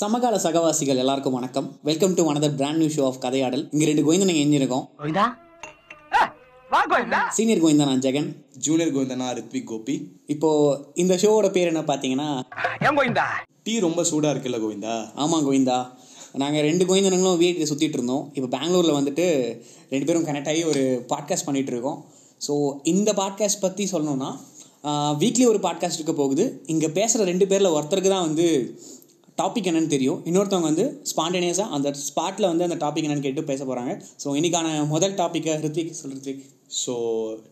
சமகால சகவாசிகள் எல்லாருக்கும் வணக்கம். Welcome to another brand new show of Kathaiyadal. இங்க ரெண்டு எஞ்சிருக்கோம் ஏ, வா கோவிந்தா. சீனியர் கோவிந்தன் நான் ஜெகன். ஜூனியர் கோவிந்தனா ரித்விக் கோபி. இப்போ இந்த ஷோவோட பேர் என்ன பார்த்தீங்கன்னா டீ ரொம்ப சூடா இருக்குல்ல கோவிந்தா? ஆமாம் கோவிந்தா. நாங்கள் ரெண்டு கோவிந்தனுங்களும் வீட்டில் சுற்றிட்டு இருந்தோம். இப்போ பெங்களூரில் வந்துட்டு ரெண்டு பேரும் கனெக்ட் ஆகி ஒரு பாட்காஸ்ட் பண்ணிட்டு இருக்கோம். ஸோ இந்த பாட்காஸ்ட் பற்றி சொல்லணும்னா வீக்லி ஒரு பாட்காஸ்ட் இருக்க போகுது. இங்கே பேசுகிற ரெண்டு பேரில் ஒருத்தருக்கு தான் வந்து டாபிக் என்னன்னு தெரியும். இன்னொருத்தவங்க வந்து ஸ்பான்டேனியஸாக அந்த ஸ்பாட்டில் வந்து அந்த டாபிக் என்னன்னு கேட்டு பேச போகிறாங்க ஸோ இன்னைக்கான முதல் டாப்பிக்கை ரித்விக் சொல் ரித்விக் ஸோ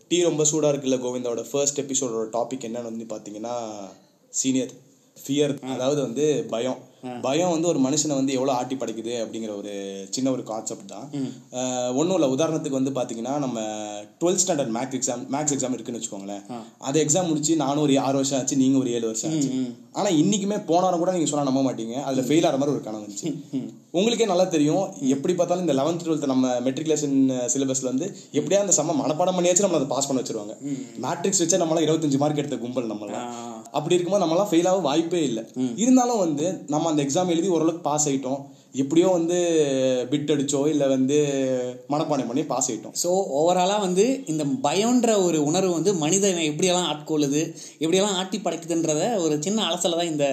டீ ரொம்ப சூடா இருக்குல்ல கோவிந்தாவோட ஃபர்ஸ்ட் எபிசோடோட டாபிக் என்னன்னு வந்து பார்த்தீங்கன்னா சீனியர் ஃபியர் அதாவது வந்து பயம். பயம் வந்து ஒரு மனுஷனை வந்து எவ்வளோ ஆட்டி படைக்குது அப்படிங்கிற ஒரு சின்ன ஒரு கான்செப்ட் தான். ஒன்றும் இல்லை. உதாரணத்துக்கு வந்து பார்த்தீங்கன்னா நம்ம twelfth standard maths exam maths exam இருக்குன்னு வச்சுக்கோங்களேன். அது எக்ஸாம் முடிச்சு நானும் ஒரு ஆறு வருஷம் ஆச்சு நீங்கள் ஒரு ஏழு வருஷம் ஆச்சு. ஆனால் இன்னைக்குமே போன வாரம் கூட நீங்கள் சொன்னால் நம்ப மாட்டீங்க. அதில் ஃபெயில் ஆகிற மாதிரி ஒரு கனவு வந்துச்சு. உங்களுக்கே நல்லா தெரியும். எப்படி பார்த்தாலும் இந்த லெவன்த் டுவெல்த் நம்ம மெட்ரிகுலேஷன் சிலபஸ்ல வந்து எப்படியா அந்த செம்ம மனப்பாடம் பண்ணியாச்சும் நம்மள அதை பாஸ் பண்ண வச்சிருவாங்க. மேட்ரிக்ஸ் வச்சா நம்மளாம் இருபத்தஞ்சு மார்க் எடுத்த கும்பல் நம்மளாம் அப்படி இருக்கும்போது நம்மளாம் ஃபெயில் ஆக வாய்ப்பே இல்லை. இருந்தாலும் வந்து நம்ம அந்த எக்ஸாம் எழுதி ஓரளவுக்கு பாஸ் ஆயிட்டோம். எப்படியோ வந்து பிட் அடிச்சோ இல்லை வந்து மனப்பாடம் பண்ணி பாஸ் ஆயிட்டோம். ஸோ ஓவராலாக வந்து இந்த பயம்ன்ற ஒரு உணர்வு வந்து மனிதனை எப்படியெல்லாம் ஆட்கொள்ளுது எப்படியெல்லாம் ஆட்டி படைக்குதுன்றத ஒரு சின்ன அலசலை தான் இந்த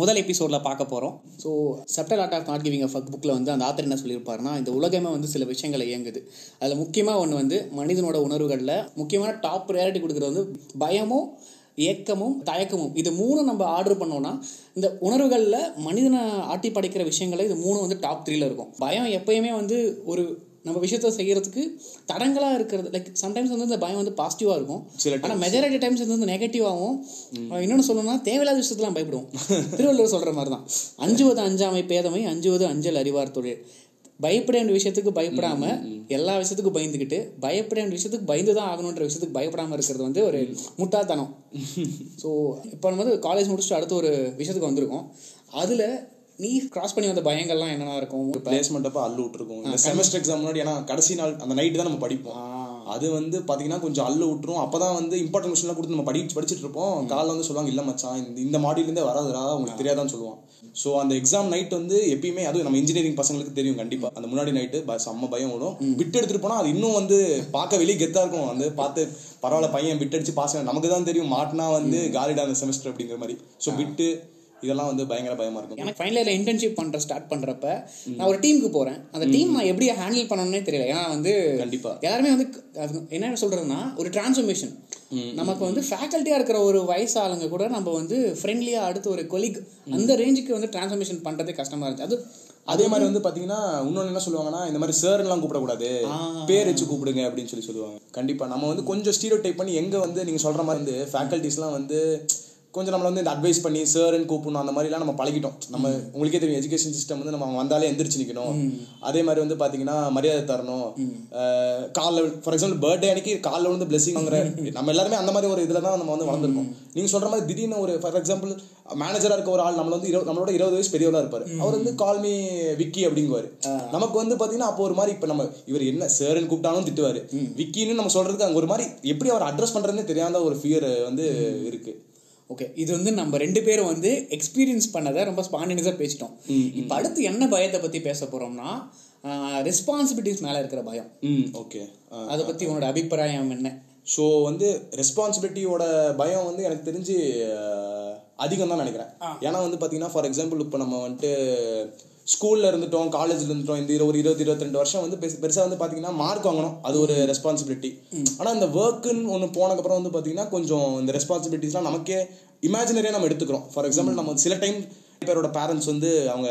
முதல் எபிசோடில் பார்க்க போகிறோம் so subtle art of not giving fuck புக்கில் வந்து அந்த ஆத்தர் என்ன சொல்லியிருப்பாருன்னா இந்த உலகமே வந்து சில விஷயங்களை இயங்குது. அதில் முக்கியமாக ஒன்று வந்து மனிதனோட உணர்வுகளில் முக்கியமான டாப் ப்ரையாரிட்டி கொடுக்குறது வந்து பயமும் ஏக்கமும் தயக்கமும். இது மூணு நம்ம ஆர்டர் பண்ணோம்னா இந்த உணர்வுகளில் மனிதனை ஆட்டி படைக்கிற விஷயங்களை இது மூணு வந்து டாப் த்ரீல இருக்கும். பயம் எப்பயுமே வந்து ஒரு நம்ம விஷயத்த செய்யறதுக்கு தடங்களா இருக்கிறது லைக் சம்டைம்ஸ் வந்து இந்த பயம் வந்து பாசிட்டிவா இருக்கும். சில ஆனால் மெஜாரிட்டி டைம்ஸ் வந்து நெகட்டிவாகவும் இன்னொன்று சொல்லணும்னா தேவையில்லாத விஷயத்தெல்லாம் பயப்படுவோம். திருவள்ளுவர் சொல்ற மாதிரி தான் அஞ்சுவது அஞ்சாமை பேதமை அஞ்சுவது அஞ்சல் அறிவார் தொழில். பயப்பட வேண்டிய விஷயத்துக்கு பயப்படாம எல்லா விஷயத்துக்கும் பயந்துக்கிட்டு பயப்பட வேண்டிய விஷயத்துக்கு பயந்து தான் ஆகணுன்ற விஷயத்துக்கு பயப்படாம இருக்கிறது வந்து ஒரு முட்டாள்தனம். ஸோ இப்போ நம்ம வந்து காலேஜ் முடிச்சுட்டு அடுத்த ஒரு விஷயத்துக்கு வந்திருக்கோம். அதுல நீ கிராஸ் பண்ணி வந்த பயங்கள்லாம் என்னென்ன இருக்கும்? பிளேஸ்மெண்ட் அப்போ அள்ளு விட்டுருக்கும். செமஸ்டர் எக்ஸாம் முன்னாடி ஏன்னா கடைசி நாள் அந்த நைட்டு தான் நம்ம படிப்போம். அது வந்து பாத்தீங்கன்னா கொஞ்சம் அள்ளு விட்டுரும். அப்பதான் வந்து இம்பார்ட்டன்ட் கொஸ்டின்லாம் கொடுத்து நம்ம படிச்சு படிச்சுட்டு இருப்போம் காலைல வந்து சொல்லுவாங்க இல்ல மச்சான் இந்த இந்த மாடியில இருந்தே வராதுடா உங்களுக்கு தெரியாதான்னு சொல்லுவான். ஸோ அந்த எக்ஸாம் நைட் வந்து எப்பயுமே அதுவும் நம்ம இன்ஜினியரிங் பசங்களுக்கு தெரியும் கண்டிப்பா. அந்த முன்னாடி நைட்டு செம்ம பயம் விடும் விட்டு எடுத்துட்டு போனா அது இன்னும் வந்து பார்க்க வெளியே கெத்தா இருக்கும். வந்து பார்த்து பரவாயில்ல பையன் விட்டு அடிச்சு பாஸ் நமக்கு தான் தெரியும் மாட்டினா வந்து காலிடா அந்த செமஸ்டர் அப்படிங்கிற மாதிரி. ஸோ விட்டு இதெல்லாம் வந்து பயங்கர பயமா இருக்கும். எனக்கு ஃபைனல் இயர்ல இன்டர்ன்ஷிப் பண்ற ஸ்டார்ட் பண்றப்ப நான் ஒரு டீமுக்கு போறேன். அந்த டீம் நான் எப்படி ஹேண்டில் பண்ணணும்னே தெரியல. ஏன்னா வந்து கண்டிப்பா. எல்லாருமே வந்து என்ன சொல்றதுன்னா ஒரு டிரான்ஸ்ஃபர்மேஷன் நமக்கு வந்து ஃபேக்கல்ட்டியா இருக்கிற ஒரு வயசு ஆளுங்க கூட நம்ம வந்து ஃப்ரெண்ட்லியா அடுத்து ஒரு கொலிக் அந்த ரேஞ்சுக்கு வந்து டிரான்ஸ்ஃபர்மேஷன் பண்றதே கஷ்டமா இருந்துச்சு. அது அதே மாதிரி வந்து பாத்தீங்கன்னா இன்னொன்னு என்ன சொல்லுவாங்கன்னா இந்த மாதிரி சார் எல்லாம் கூப்பிடக்கூடாது. பேர் வச்சு கூப்பிடுங்க அப்படின்னு சொல்லி சொல்லுவாங்க. கண்டிப்பா. நம்ம வந்து கொஞ்சம் ஸ்டீரியோ டைப் பண்ணி எங்க வந்து நீங்க சொல்ற மாதிரி வந்து ஃபேக்கல்டிஸ்லாம் வந்து கொஞ்சம் நம்மள வந்து இந்த அட்வைஸ் பண்ணி சார்ன்னு கூப்பிடணும் அந்த மாதிரிலாம் நம்ம பழகிட்டோம். நம்ம உங்களுக்கே தெரியும் எஜுகேஷன் சிஸ்டம் வந்து நம்ம வந்தாலே எந்திரிச்சு நிக்கணும். அதே மாதிரி வந்து பாத்தீங்கன்னா மரியாதை தரணும். காலைல ஃபார் எக்ஸாம்பிள் பர்த்டே அன்னைக்கு காலைல வந்து பிளெஸிங் வாங்குற நம்ம எல்லாருமே அந்த மாதிரி ஒரு இதுல தான் நம்ம வந்து வளர்ந்துருக்கோம். நீங்க சொல்ற மாதிரி திடீர்னு ஒரு ஃபார் எக்ஸாம்பிள் மேனேஜரா இருக்க ஒரு ஆள் நம்மள வந்து இருபது- நம்மளோட இருபது வயசு பெரியவரா இருப்பாரு. அவர் வந்து கால்மி விக்கி அப்படிங்குவாரு. நமக்கு வந்து பாத்தீங்கன்னா அப்போ ஒரு மாதிரி இப்ப நம்ம இவர் என்ன சார்னு கூப்பிட்டாலும் திட்டுவாரு. விக்கின்னு நம்ம சொல்றதுக்கு அங்க ஒரு மாதிரி எப்படி அவர் அட்ரஸ் பண்றதுன்னு தெரியாத ஒரு ஃபியர் வந்து இருக்கு. ஓகே இது வந்து நம்ம ரெண்டு பேரும் வந்து எக்ஸ்பீரியன்ஸ் பண்ணதை ரொம்ப ஸ்பான்டேனியஸாக பேசிட்டோம். இப்போ அடுத்து என்ன பயத்தை பத்தி பேச போறோம்னா ரெஸ்பான்சிபிலிட்டிஸ் மேல இருக்கிற பயம். ம் ஓகே அதை பத்தி உன்னோட அபிப்பிராயம் என்ன? ஸோ வந்து ரெஸ்பான்சிபிலிட்டியோட பயம் வந்து எனக்கு தெரிஞ்சு அதிகம் தான் நினைக்கிறேன். ஏன்னா வந்து பார்த்தீங்கன்னா ஃபார் எக்ஸாம்பிள் இப்போ நம்ம வந்துட்டு ஸ்கூலில் இருந்துட்டோம் காலேஜில் இருந்துட்டோம் இந்த இரு- ஒரு இருபது இருபத்தி ரெண்டு வருஷம் வந்து பெருசு- பெருசாக வந்து பார்த்தீங்கன்னா மார்க் வாங்கணும். அது ஒரு ரெஸ்பான்சிபிலிட்டி ஆனால் இந்த ஒர்க்குன்னு ஒன்று போனதுக்கப்புறம் வந்து பார்த்தீங்கன்னா கொஞ்சம் இந்த ரெஸ்பான்சிபிலிட்டிஸ்லாம் நமக்கே இமேஜினரியாக நம்ம எடுத்துக்கிறோம். ஃபார் எக்ஸாம்பிள் நம்ம சில டைம் பேரோட பேரண்ட்ஸ் வந்து அவங்க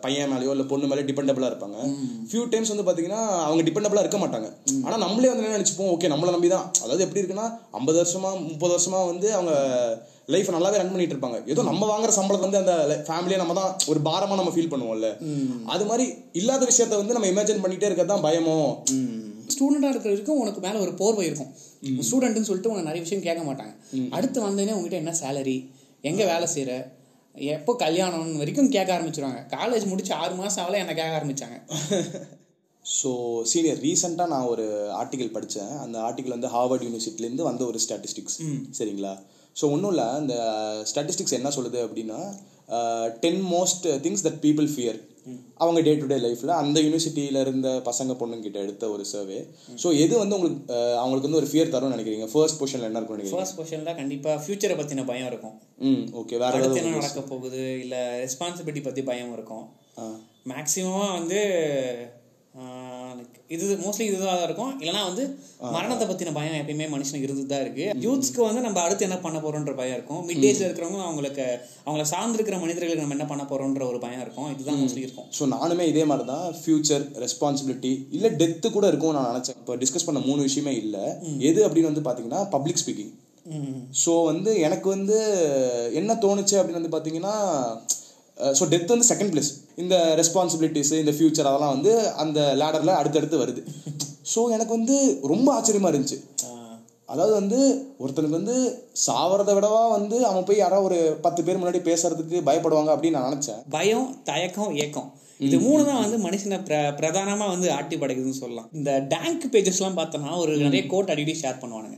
பையன் மேலேயோ இல்லை பொண்ணு மேலே டிபெண்டபிளாக இருப்பாங்க. ஃபியூ டைம்ஸ் வந்து பார்த்தீங்கன்னா அவங்க டிபெண்டபிளாக இருக்க மாட்டாங்க. ஆனால் நம்மளே வந்து என்ன நினச்சிப்போம்? ஓகே நம்மளை நம்பி தான் அதாவது எப்படி இருக்குன்னா ஐம்பது வருஷமா முப்பது வருஷமா வந்து அவங்க லைஃப் நல்லாவே ரன் பண்ணிட்டு இருப்பாங்க. ஏதோ நம்ம வாங்குற சம்பளத்தை வந்து அந்த ஃபேமிலியை நம்ம தான் ஒரு பாரமா நம்ம ஃபீல் பண்ணுவோம்ல. அது மாதிரி இல்லாத விஷயத்த வந்து நம்ம இமேஜின் பண்ணிட்டே இருக்கிறது தான் பயமோ? ஸ்டூடெண்டாக இருக்கிற வரைக்கும் உனக்கு மேலே ஒரு போர்வை இருக்கும். ஸ்டூடெண்ட்னு சொல்லிட்டு உனக்கு நிறைய விஷயம் கேட்க மாட்டாங்க. அடுத்து வந்தேனே உங்ககிட்ட என்ன சேலரி எங்கே வேலை செய்கிற எப்போ கல்யாணம் வரைக்கும் கேட்க ஆரம்பிச்சிருவாங்க. காலேஜ் முடிச்சு ஆறு மாதம் ஆகல என்ன கேட்க ஆரம்பிச்சாங்க. ஸோ சீனியர் ரீசெண்டாக நான் ஒரு ஆர்டிகல் படித்தேன் அந்த ஆர்டிகல் வந்து ஹார்வர்ட் யூனிவர்சிட்டிலேருந்து வந்த ஒரு ஸ்டாட்டிஸ்டிக்ஸ் சரிங்களா? ஸோ ஒன்றும் இல்லை. அந்த ஸ்டாட்டிஸ்டிக்ஸ் என்ன சொல்லுது அப்படின்னா ten most things that people fear அவங்க டே டு டே லைஃப்பில் அந்த யூனிவர்சிட்டியில் இருந்த பசங்க பொண்ணுங்கிட்ட எடுத்த ஒரு சர்வே ஸோ எது வந்து உங்களுக்கு அஹ், அவங்களுக்கு வந்து ஒரு ஃபியர் தரும்னு நினைக்கிறீங்க? ஃபர்ஸ்ட் பொசிஷனில் என்ன இருக்கும் நினைக்கிறீங்க? ஃபர்ஸ்ட் கொஸ்டின் தான் கண்டிப்பா ஃபியூச்சரை பத்தின பயம் இருக்கும். ம் ஓகே வேற ஏதாவது என்ன நடக்க போகுது? இல்ல ரெஸ்பான்சிபிலிட்டி பத்தி பயம் இருக்கும். மேக்ஸிமமா வந்து இது மோஸ்ட்லி இதுதான் இருக்கும். இல்லைனா வந்து மரணத்தை பத்தின பயம் எப்பயுமே மனுஷனுக்கு இருந்துட்டு தான் இருக்கு. யூத்ஸ்க்கு வந்து நம்ம அடுத்து என்ன பண்ண போறோன்ற பயம் இருக்கும். மிட் ஏஜ்ல இருக்கிறவங்க அவங்களுக்கு அவங்கள சார்ந்திருக்கிற மனிதர்களுக்கு நம்ம என்ன பண்ண போறோன்ற ஒரு பயம் இருக்கும். இதுதான் மோஸ்ட்லி இருக்கும். ஸோ நானுமே இதே மாதிரி தான் ஃபியூச்சர் ரெஸ்பான்சிபிலிட்டி இல்லை டெத்து கூட இருக்கும் நான் நினச்சேன். இப்போ டிஸ்கஸ் பண்ண மூணு விஷயமே இல்லை. எது அப்படின்னு வந்து பார்த்தீங்கன்னா பப்ளிக் ஸ்பீக்கிங் ஸோ வந்து எனக்கு வந்து என்ன தோணுச்சு அப்படின்னு வந்து பார்த்தீங்கன்னா Uh, ஸோ டெத் வந்து செகண்ட் பிளேஸ் இந்த ரெஸ்பான்சிபிலிட்டிஸ் இந்த ஃபியூச்சர் அதெல்லாம் வந்து அந்த லேடரில் அடுத்தடுத்து வருது. ஸோ எனக்கு வந்து ரொம்ப ஆச்சரியமாக இருந்துச்சு. அதாவது வந்து ஒருத்தனுக்கு வந்து சாவறதை விடவா வந்து அவன் போய் யாராவது ஒரு பத்து பேர் முன்னாடி பேசுறதுக்கு பயப்படுவாங்க அப்படின்னு நான் நினச்சேன். பயம் தயக்கம் ஏக்கம். இது மூணு தான் வந்து மனுஷனை பிர பிரதானமா வந்து ஆட்டி படைக்குதுன்னு சொல்லலாம். இந்த டேங்க் பேஜஸ்லாம் பார்த்தோம்னா ஒரு நிறைய கோட் அடிக்கடி ஷேர் பண்ணுவானுங்க.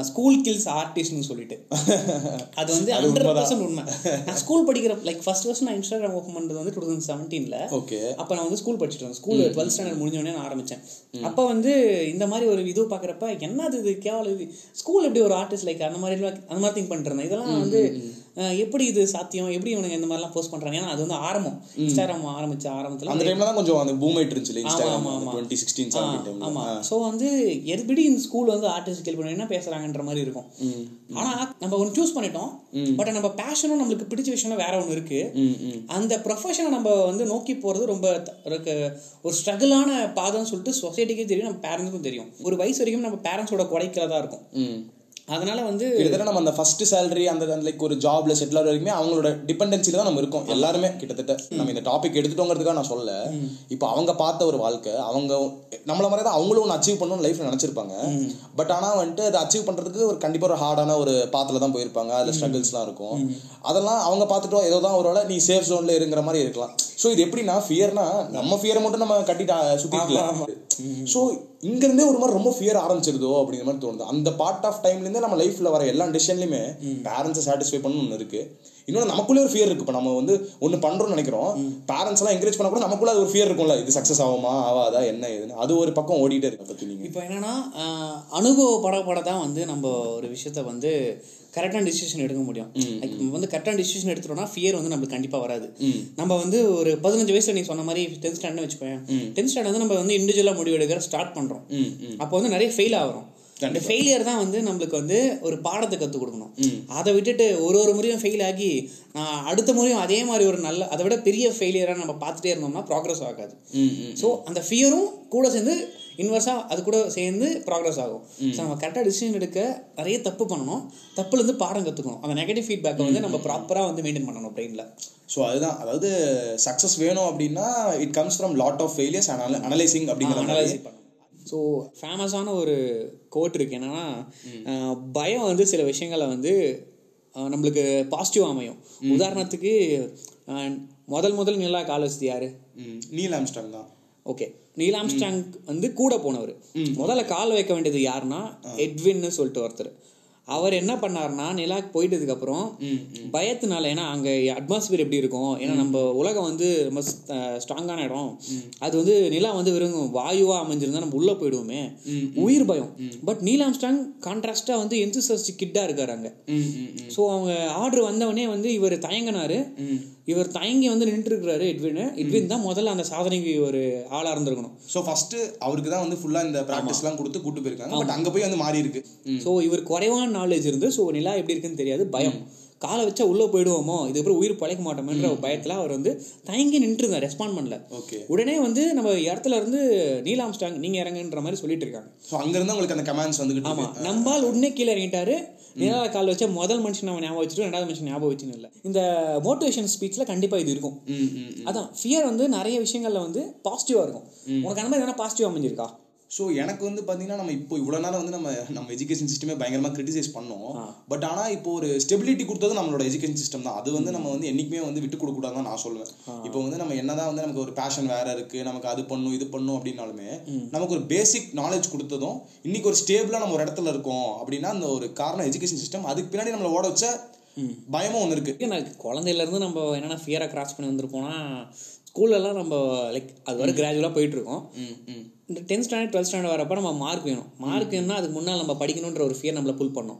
ஸ்கூல் கில்ஸ் ஆர்டிஸ்ட்னு சொல்லிட்டு. அது வந்து ஹண்ட்ரட் பர்சன்ட் உண்மை. நான் ஸ்கூல் படிக்கிற லைக் ஃபர்ஸ்ட் ஃபர்ஸ்ட் நான் இன்ஸ்டாகிராம் ஓப்பன் பண்ணது வந்து டூ தௌசண்ட் செவன்டீன்ல ஓகே. அப்போ நான் வந்து ஸ்கூல் படிச்சுட்டு இருந்தேன். ஸ்கூல் டுவெல்த் ஸ்டாண்டர்ட் முடிஞ்சோடனே நான் ஆரம்பிச்சேன். அப்போ வந்து இந்த மாதிரி ஒரு இது பார்க்குறப்ப என்னது இது? கேவலம் இது. ஸ்கூல் எப்படி ஒரு ஆர்டிஸ்ட் லைக் அந்த மாதிரி அந்த மாதிரி திங்க் பண்ணிட்டு இருந்தேன். இதெல்லாம் வந்து எப்படி இது சாத்தியம்? எப்படி இவனுங்க இந்த மாதிரிலாம் போஸ்ட் பண்றாங்க? ஏன்னா அது வந்து ஆரம்பம். இன்ஸ்டாகிராம் ஆரம்பிச்ச ஆரம்பத்துல அந்த டைம்ல தான் கொஞ்சம் அந்த பூம் ஆயிட்டு இருந்துச்சு ஆமா, இன்ஸ்டாகிராம். டுவெண்ட்டி சிக்ஸ்டீன் ஆமா. சோ வந்து எப்படி இந்த ஸ்கூல் வந்து ஆர்டிஸ்ட் கேள்வி பண்ணி என்ன பேசுறாங்கன்ற மாதிரி இருக்கும். ஆனா நம்ம ஒன்று சூஸ் பண்ணிட்டோம். பட் நம்ம பேஷனும் நம்மளுக்கு பிடிச்ச விஷயம் வேற ஒன்று இருக்கு. அந்த ப்ரொஃபஷனை நம்ம வந்து நோக்கி போறது ரொம்ப ஒரு- ஸ்ட்ரகிளான பாதைன்னு சொல்லிட்டு சொசைட்டிக்கே தெரியும் நம்ம பேரண்ட்ஸுக்கும் தெரியும். ஒரு வயசு வரைக்கும் நம்ம பேரண்ட்ஸோட குறைக்கல தான் இருக்கும். அதனால வந்து கிட்டத்தட்ட நம்ம அந்த ஃபர்ஸ்ட் சேலரி அந்த லைக் ஒரு ஜாப்ல செட்டில் ஆகிற வரைக்குமே அவங்களோட டிபெண்டன்சில தான் நம்ம இருக்கோம். எல்லாருமே கிட்டத்தட்ட. நம்ம இந்த டாபிக் எடுத்துட்டோங்கிறதுக்காக நான் சொல்ல இப்போ அவங்க பார்த்த ஒரு வாழ்க்கை அவங்க நம்மள மாதிரி தான் அவங்களும் ஒன்று அச்சீவ் பண்ணணும்னு லைஃப்ல நினைச்சிருப்பாங்க. பட் ஆனா வந்துட்டு அதை அச்சீவ் பண்றதுக்கு ஒரு கண்டிப்பா ஒரு ஹார்டான ஒரு பாத்துல தான் போயிருப்பாங்க. அதுல ஸ்ட்ரகிள்ஸ்லாம் இருக்கும். அதெல்லாம் அவங்க பார்த்துட்டோம். ஏதோ தான் ஒரு வேளை நீ சேஃப் ஜோன்ல இருக்கிற மாதிரி இருக்கலாம். ஸோ இது எப்படின்னா ஃபியர்னா நம்ம ஃபியரை மட்டும் நம்ம கட்டிட்டு சுத்திட்டு ஸோ இங்கிருந்தே ஒரு மாதிரி ரொம்ப ஃபியர் ஆரம்பிச்சிருதோ அப்படிங்கிற மாதிரி தோணுது. அந்த பார்ட் ஆஃப் டைம்லேருந்து நம்ம லைஃப்ல வர எல்லா டிசிஷன்லையுமே பேரண்ட்ஸை சாட்டிஸ்ஃபை பண்ணணும் ஒன்று இருக்கு. இன்னொன்று நமக்குள்ளே ஒரு ஃபியர் இருக்கு. இப்போ நம்ம வந்து ஒன்று பண்றோம்னு நினைக்கிறோம். பேரண்ட்ஸ் எல்லாம் என்கரேஜ் பண்ண கூட நமக்குள்ள அது ஒரு ஃபியர் இருக்கும்ல. இது சக்ஸஸ் ஆகுமா? ஆகாதா? என்ன ஏதுன்னு. அது ஒரு பக்கம் ஓடிட்டே இருக்கு. பத்தி நீங்க இப்போ என்னன்னா ஆஹ், அனுபவப்பட தான் வந்து நம்ம ஒரு விஷயத்த வந்து கரெக்டான டிசிஷன் எடுக்க முடியும். நம்ம வந்து கரெக்டான டிசிஷன் எடுத்துட்டோம்னா ஃபியர் வந்து நம்மளுக்கு கண்டிப்பாக வராது. நம்ம வந்து ஒரு பதினஞ்சு வயசுல நீ சொன்ன மாதிரி டென்த் ஸ்டாண்டர்ட் வச்சுக்கோங்க டென்த் ஸ்டாண்டர்ட் வந்து நம்ம வந்து இண்டிவிஜுவலாக முடிவு எடுக்கிற ஸ்டார்ட் பண்ணுறோம் அப்போ வந்து நிறைய ஃபெயில் ஆகிறோம் அந்த ஃபெயிலியர் தான் வந்து நம்மளுக்கு வந்து ஒரு பாடத்தை கற்றுக் கொடுக்கணும். அதை விட்டுட்டு ஒரு ஒரு முறையும் ஃபெயில் ஆகி அடுத்த முறையும் அதே மாதிரி ஒரு நல்ல அதை விட பெரிய ஃபெயிலியராக நம்ம பார்த்துட்டே இருந்தோம்னா ப்ராக்ரஸ் ஆகாது. ஸோ அந்த ஃபியரும் கூட சேர்ந்து இன்வெர்ஸாக அது கூட சேர்ந்து ப்ராக்ரஸ் ஆகும். ஸோ நம்ம கரெக்டாக டிசிஷன் எடுக்க நிறைய தப்பு பண்ணணும். தப்புலேருந்து பாடம் கற்றுக்கணும் அந்த நெகட்டிவ் ஃபீட்பேக்கை வந்து நம்ம ப்ராப்பராக வந்து மெயின்டைன் பண்ணணும் பிரெயினில் ஸோ அதுதான். அதாவது சக்ஸஸ் வேணும் அப்படின்னா it comes from lot of failures and analysing அப்படிங்கிற அனலைஸ் பண்ணணும். ஸோ ஃபேமஸான ஒரு கோட் இருக்கு. என்னன்னா பயம் வந்து சில விஷயங்களை வந்து நம்மளுக்கு பாசிட்டிவ் அமையும். உதாரணத்துக்கு முதல் முதல் நிலா கால் வசதி யாரு நீல் ஆம்ஸ்டாங் தான். ஓகே நீல் ஆம்ஸ்டாங் வந்து கூட போனவர். முதல்ல கால் வைக்க வேண்டியது யாருன்னா எட்வின்னு சொல்லிட்டு ஒருத்தர். அவர் என்ன பண்ணாருன்னா நிலாக்கு போயிட்டதுக்கு அப்புறம் பயத்தினால ஏன்னா அங்க அட்மாஸ்பியர் எப்படி இருக்கும்? ஏன்னா நம்ம உலகம் வந்து ரொம்ப ஸ்ட்ராங்கான இடம். அது வந்து நிலா வந்து வெறும் வாயுவா அமைஞ்சிருந்தா நம்ம உள்ள போயிடுவோமே. உயிர் பயம். பட் நீல் ஆம்ஸ்டாங் கான்ட்ராஸ்டா வந்து என்சிசஸ்ட் கிட்டா இருக்காரு அங்க. ஸோ அவங்க ஆர்டர் வந்தவொடனே வந்து இவர் தயங்கினாரு. இவர் தயங்கி வந்து நின்று இருக்கிறாரு எட்வின் எட்வின் தான் முதல்ல அந்த சாதனைக்கு ஒரு ஆளா இருந்திருக்கணும். ஸோ ஃபர்ஸ்ட் அவருக்கு தான் வந்து ஃபுல்லா இந்த ப்ராக்டிஸ்லாம் கொடுத்து கூட்டு போயிருக்காங்க. பட் அங்க போய் வந்து மாறி இருக்கு. ஸோ இவர் குறைவான நாலேஜ் இருந்து ஸோ நிலா எப்படி இருக்குன்னு தெரியாது பயம். காலை வச்சா உள்ள போயிடுவோமோ இதுக்கப்புறம் உயிர் பழைக்க மாட்டோமேன்ற பயத்துல அவர் வந்து தயங்கி நின்றுருந்தார் ரெஸ்பாண்ட் பண்ணல. ஓகே உடனே வந்து நம்ம இடத்துல இருந்து நீலாம் ஸ்டாங் நீங்க இறங்குன்ற மாதிரி சொல்லிட்டு இருக்காங்க. ஸோ அங்கிருந்து உங்களுக்கு அந்த கமெண்ட்ஸ் வந்துகிட்டு ஆமா. இருக்கு. நம்பால் உடனே கீழே இறங்கிட்டாரு. நிலால கால் வச்சா முதல் மனுஷன் அவன் ஞாபகம் வச்சுட்டு ரெண்டாவது மனுஷன் ஞாபகம் வச்சுன்னு இல்லை. இந்த மோட்டிவேஷன் ஸ்பீச்ல கண்டிப்பா இது இருக்கும். அதான் ஃபியர் வந்து நிறைய விஷயங்கள்ல வந்து பாசிட்டிவா இருக்கும். உனக்கு அந்த மாதிரி எதனா பாசிட்டிவ் அமைஞ்சிருக்கா? ஸோ எனக்கு வந்து பார்த்தீங்கன்னா நம்ம இப்போ இவ்வளோ நேரம் வந்து நம்ம நம்ம எஜுகேஷன் சிஸ்டமே பயங்கரமாக கிரிட்டிசைஸ் பண்ணோம். பட் ஆனால் இப்போ ஒரு ஸ்டெபிலிட்டி கொடுத்தது நம்மளோட எஜுகேஷன் சிஸ்டம் தான். அது வந்து நம்ம வந்து என்றைக்குமே வந்து விட்டு கொடுக்கூடாதுன்னு நான் சொல்லுவேன். இப்போ வந்து நம்ம என்னதான் வந்து நமக்கு ஒரு பேஷன் வேற இருக்கு நமக்கு அது பண்ணும் இது பண்ணும் அப்படின்னாலுமே நமக்கு ஒரு பேசிக் நாலேஜ் கொடுத்ததும் இன்னைக்கு ஒரு ஸ்டேபிளாக நம்ம ஒரு இடத்துல இருக்கோம் அப்படின்னா அந்த ஒரு காரணம் எஜுகேஷன் சிஸ்டம் அதுக்கு பின்னாடி நம்மளை ஓட வச்ச பயமும் ஒன்று இருக்கு. நான் குழந்தையிலேருந்து நம்ம என்னென்ன ஃபியரை கிராஸ் பண்ணி வந்திருப்போம்னா ஸ்கூல்லலாம் நம்ம லைக் அது வரை கிராஜுவலாக போயிட்டுருக்கோம் இந்த டென்த் ஸ்டாண்டர்ட் டுவெல்த் ஸ்டாண்டர்ட் வரப்போ நம்ம மார்க் வேணும். மார்க் வேணும்னா அதுக்கு முன்னால் நம்ம படிக்கணுன்ற ஒரு ஃபியர் நம்மளை புல் பண்ணோம்.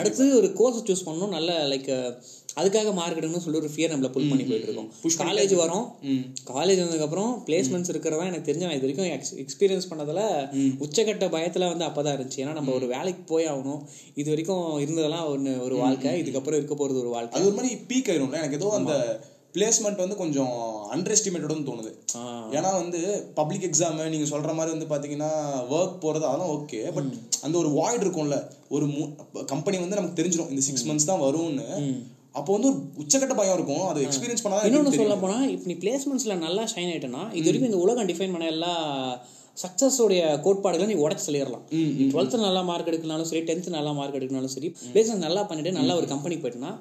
அடுத்து ஒரு கோர்ஸ் சூஸ் பண்ணணும் நல்ல லைக் அதுக்காக மார்க் எடுக்கணும்னு சொல்லி ஒரு ஃபியர் நம்மளை புல் பண்ணி போயிட்டு இருக்கோம். காலேஜ் வரோம். காலேஜ் வந்ததுக்கப்புறம் பிளேஸ்மெண்ட்ஸ் இருக்கிறதா எனக்கு தெரிஞ்ச இது வரைக்கும் எக்ஸ்பீரியன்ஸ் பண்ணதில் உச்சக்கட்ட பயத்தில் வந்து அப்போ தான் இருந்துச்சு. ஏன்னா நம்ம ஒரு வேலைக்கு போய் ஆகணும். இது வரைக்கும் இருந்ததெல்லாம் ஒன்று ஒரு வாழ்க்கை. இதுக்கப்புறம் இருக்க போகிறது ஒரு வாழ்க்கை. அது மாதிரி பீக் ஆயிரும்ல. எனக்கு ஏதோ அந்த பிளேஸ்மெண்ட் வந்து கொஞ்சம் அண்டர் எஸ்டிமேட்டடும் தோணுது. ஏன்னா வந்து பப்ளிக் எக்ஸாம் நீங்க சொல்ற மாதிரி வந்து பாத்தீங்கன்னா ஒர்க் போறது அதெல்லாம் ஓகே பட் அந்த ஒரு வாய்ட் இருக்கும்ல ஒரு கம்பெனி வந்து நமக்கு தெரிஞ்சிடும் இந்த சிக்ஸ் மந்த்ஸ் தான் வரும்னு. அப்போ வந்து ஒரு உச்சக்கட்ட பயம் இருக்கும் அது எக்ஸ்பீரியன்ஸ் பண்ணாதான் இன்னொன்று சொல்ல. போனால் இப்போ நீ பிளேஸ்மெண்ட்ஸில் நல்லா ஷைன் ஆயிட்டேன்னா இது வரைக்கும் இந்த உலகம் டிஃபைன் பண்ண எல்லா சக்ஸஸோடைய கோட்பாடுகளை நீ உடச்சு சொல்லிடலாம். டுவெல்த்து நல்லா மார்க் எடுக்கனாலும் சரி டென்த்து நல்லா மார்க் எடுக்கனாலும் சரி பிளேஸ்மெண்ட் நல்லா பண்ணிட்டு நல்லா ஒரு கம்பெனிக்கு போயிட்டுனா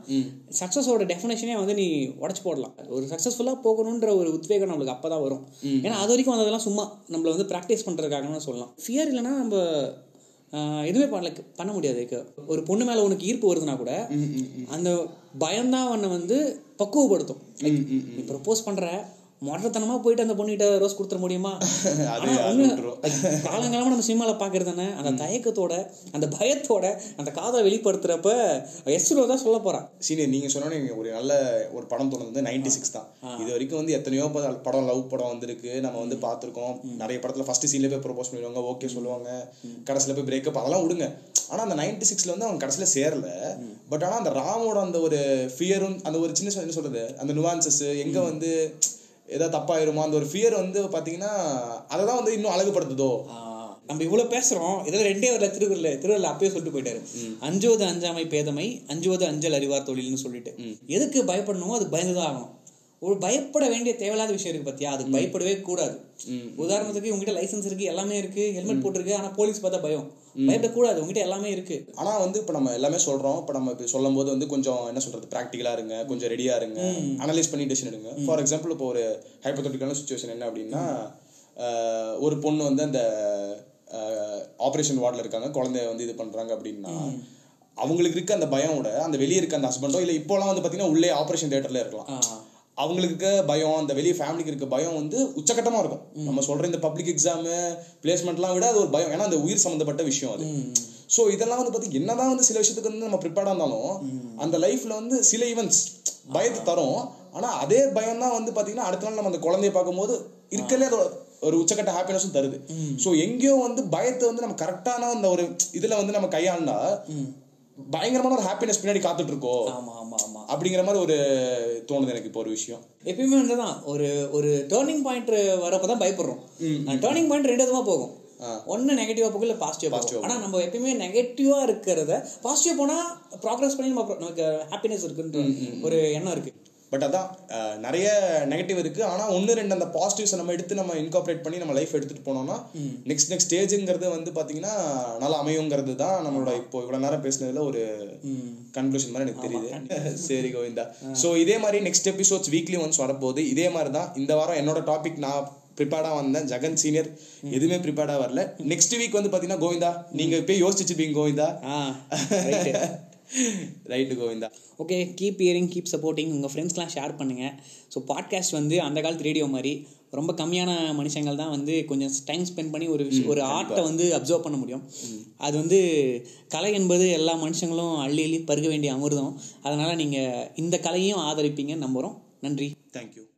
சக்ஸஸோட டெஃபினேஷனே வந்து நீ உடச்சு போடலாம். ஒரு சக்ஸஸ்ஃபுல்லாக போகணுன்ற ஒரு உத்வேகம் நம்மளுக்கு அப்போ தான் வரும் ஏன்னா அது வரைக்கும் வந்ததெல்லாம் சும்மா நம்மளை வந்து ப்ராக்டிஸ் பண்ணுறதுக்காகன்னு சொல்லலாம். ஃபியர் இல்லைன்னா நம்ம எதுவுமே பண்ணல பண்ண முடியாது. ஒரு பொண்ணு மேலே உனக்கு ஈர்ப்பு வருதுன்னா கூட அந்த பயம்தான் உன்னை வந்து பக்குவப்படுத்தும். நீ ப்ரப்போஸ் பண்ற மொட்டத்தனமா போயிட்டு அந்த பொண்ணுகிட்ட ரோஸ் கொடுத்துட முடியுமா? அது ஆனா அது ஒண்ணு, விட்டுரும். காலங்காலமா நம்ம சினிமால பாக்குறது தானே? அந்த தயக்கத்தோட அந்த பயத்தோட அந்த காதலை வெளிப்படுத்துறப்ப எஸ்ரோ தான் சொல்ல போறான். சீனியர் நீங்க சொன்னோன்னே ஒரு நல்ல ஒரு படம் தோணுது. நைன்டி சிக்ஸ் தான் இது வரைக்கும் வந்து எத்தனையோ படம் லவ் படம் வந்திருக்கு. நம்ம வந்து பார்த்துருக்கோம். நிறைய படத்துல ஃபர்ஸ்ட் சீன்ல போய் ப்ரொபோஸ் பண்ணிடுவாங்க. ஓகே சொல்லுவாங்க. கடைசியில போய் பிரேக்கப் அதெல்லாம் விடுங்க. ஆனா அந்த நைன்டி சிக்ஸ்ல வந்து அவங்க கடைசியில சேரல. பட் ஆனா அந்த ராமோட அந்த ஒரு ஃபியரும் அந்த ஒரு சின்ன என்ன சொல்றது? அந்த நுவான்சஸ் எங்க வந்து ஏதாவது தப்பாயிருமா அந்த ஒரு ஃபியர் வந்து பாத்தீங்கன்னா அதை தான் வந்து இன்னும் அழகுபடுத்துதோ? நம்ம இவ்வளவு பேசுறோம் இதுல ரெண்டே வரல திருக்குறள் திருக்குறள் அப்பயே சொல்லிட்டு போயிட்டாரு. அஞ்சுவது அஞ்சாமை பேதமை அஞ்சுவது அஞ்சல் அறிவார் தொழில்னு சொல்லிட்டு. எதுக்கு பயப்படணுமோ அதுக்கு பயந்துதான் ஆகணும். ஒரு பயப்பட வேண்டிய தேவையில்லாத விஷயம் இருக்கு பாத்தியா? அதுக்கு பயப்படவே கூடாது. உதாரணத்துக்கு உங்ககிட்ட லைசன்ஸ் இருக்கு எல்லாமே இருக்கு ஹெல்மெட் போட்டிருக்கு ஆனா போலீஸ் பார்த்தா பயம். பயப்படக்கூடாது. உங்ககிட்ட எல்லாமே இருக்கு. ஆனா வந்து இப்ப நம்ம எல்லாமே சொல்றோம். இப்ப நம்ம இப்ப சொல்லும் போது வந்து கொஞ்சம் என்ன சொல்றது? ப்ராக்டிக்கலா இருங்க. கொஞ்சம் ரெடியா இருங்க. அனலைஸ் பண்ணி டெசிஷன் எடுங்க. ஃபார் எக்ஸாம்பிள் இப்போ ஒரு ஹைப்போதட்டிக்கலான சுச்சுவேஷன் என்ன அப்படின்னா ஒரு பொண்ணு வந்து அந்த ஆபரேஷன் வார்டில் இருக்காங்க. குழந்தைய வந்து இது பண்றாங்க அப்படின்னா அவங்களுக்கு இருக்க அந்த பயமோட அந்த வெளியே இருக்க அந்த ஹஸ்பண்டோ இல்ல இப்போலாம் வந்து பாத்தீங்கன்னா உள்ளே ஆபரேஷன் தியேட்டர்ல இருக்கலாம். அவங்களுக்கு இருக்க பயம் அந்த வெளியே ஃபேமிலிக்கு இருக்க பயம் வந்து உச்சக்கட்டமா இருக்கும். நம்ம சொல்ற இந்த பப்ளிக் எக்ஸாம் பிளேஸ்மெண்ட்லாம் விட அது ஒரு பயம். ஏன்னா அந்த உயிர் சம்பந்தப்பட்ட விஷயம் அது. ஸோ இதெல்லாம் வந்து பார்த்தி என்னதான் வந்து சில விஷயத்துக்கு வந்து நம்ம ப்ரிப்பேர்டாக இருந்தாலும் அந்த லைஃப்ல வந்து சில ஈவெண்ட்ஸ் பயத்தை தரும். ஆனா அதே பயம் தான் வந்து பாத்தீங்கன்னா அடுத்த நாள் நம்ம அந்த குழந்தைய பார்க்கும்போது இருக்கலே அது ஒரு உச்சக்கட்ட ஹாப்பினஸும் தருது. ஸோ எங்கேயோ வந்து பயத்தை வந்து நம்ம கரெக்டான அந்த ஒரு இதுல வந்து நம்ம கையாண்டா பயங்கரமான ஒரு ஹாப்பினஸ் பின்னாடி காத்துட்டு இருக்கோ ஆமா ஆமா ஆமா. அப்படிங்கிற மாதிரி ஒரு தோணுது எனக்கு இப்போ ஒரு விஷயம். எப்பயுமே வந்துதான் ஒரு ஒரு டேர்னிங் பாயிண்ட் வரப்போ தான் பயப்படுறோம் டேர்னிங் பாயிண்ட் ரெண்டு விதமா போகும். ஒன்று நெகட்டிவாக போகும் இல்லை பாசிட்டிவ் போகும். ஆனால் நம்ம எப்பயுமே நெகட்டிவாக இருக்கிறத பாசிட்டிவ் போனால் ப்ராக்ரஸ் பண்ணி நம்ம நமக்கு ஹாப்பினஸ் இருக்குன்ற ஒரு எண்ணம் இருக்கு. பட் அதான் நிறைய நெகட்டிவ் இருக்கு. ஆனா ஒன்று ரெண்டு அந்த பாசிட்டிவ்ஸை நம்ம எடுத்து நம்ம இன்கார்பரேட் பண்ணி நம்ம லைஃப் எடுத்துட்டு போனோம்னா நெக்ஸ்ட் நெக்ஸ்ட் ஸ்டேஜுங்கிறது வந்து பாத்தீங்கன்னா நல்லா அமையுங்கிறது தான் நம்மளோட இப்போ இவ்வளவு நேரம் பேசினதுல ஒரு கன்க்ளூஷன் மாதிரி எனக்கு தெரியுது. சரி கோவிந்தா. ஸோ இதே மாதிரி நெக்ஸ்ட் எபிசோட்ஸ் வீக்லி ஒன்ஸ் வரப்போகுது. இதே மாதிரி தான் இந்த வாரம் என்னோட டாபிக் நான் ப்ரிப்பேர்டாக வந்தேன். ஜெகன் சீனியர் எதுவுமே ப்ரிப்பேர்டாக வரல. நெக்ஸ்ட் வீக் வந்து பார்த்தீங்கன்னா கோவிந்தா நீங்கள் இப்போ யோசிச்சுப்பீங்க Govinda. Right Govinda. Okay keep hearing keep supporting உங்கள் ஃப்ரெண்ட்ஸ்லாம் ஷேர் பண்ணுங்கள் ஸோ பாட்காஸ்ட் வந்து அந்த காலத்து ரேடியோ மாதிரி ரொம்ப கம்மியான மனுஷங்கள் தான் வந்து கொஞ்சம் டைம் ஸ்பெண்ட் பண்ணி ஒரு ஒரு ஆர்ட்டை வந்து அப்சர்வ் பண்ண முடியும். அது வந்து கலை என்பது எல்லா மனுஷங்களும் அள்ளி அள்ளி பருக வேண்டிய அமிர்தம். அதனால் நீங்கள் இந்த கலையும் ஆதரிப்பீங்கன்னு நம்புகிறோம் நன்றி. தேங்க்யூ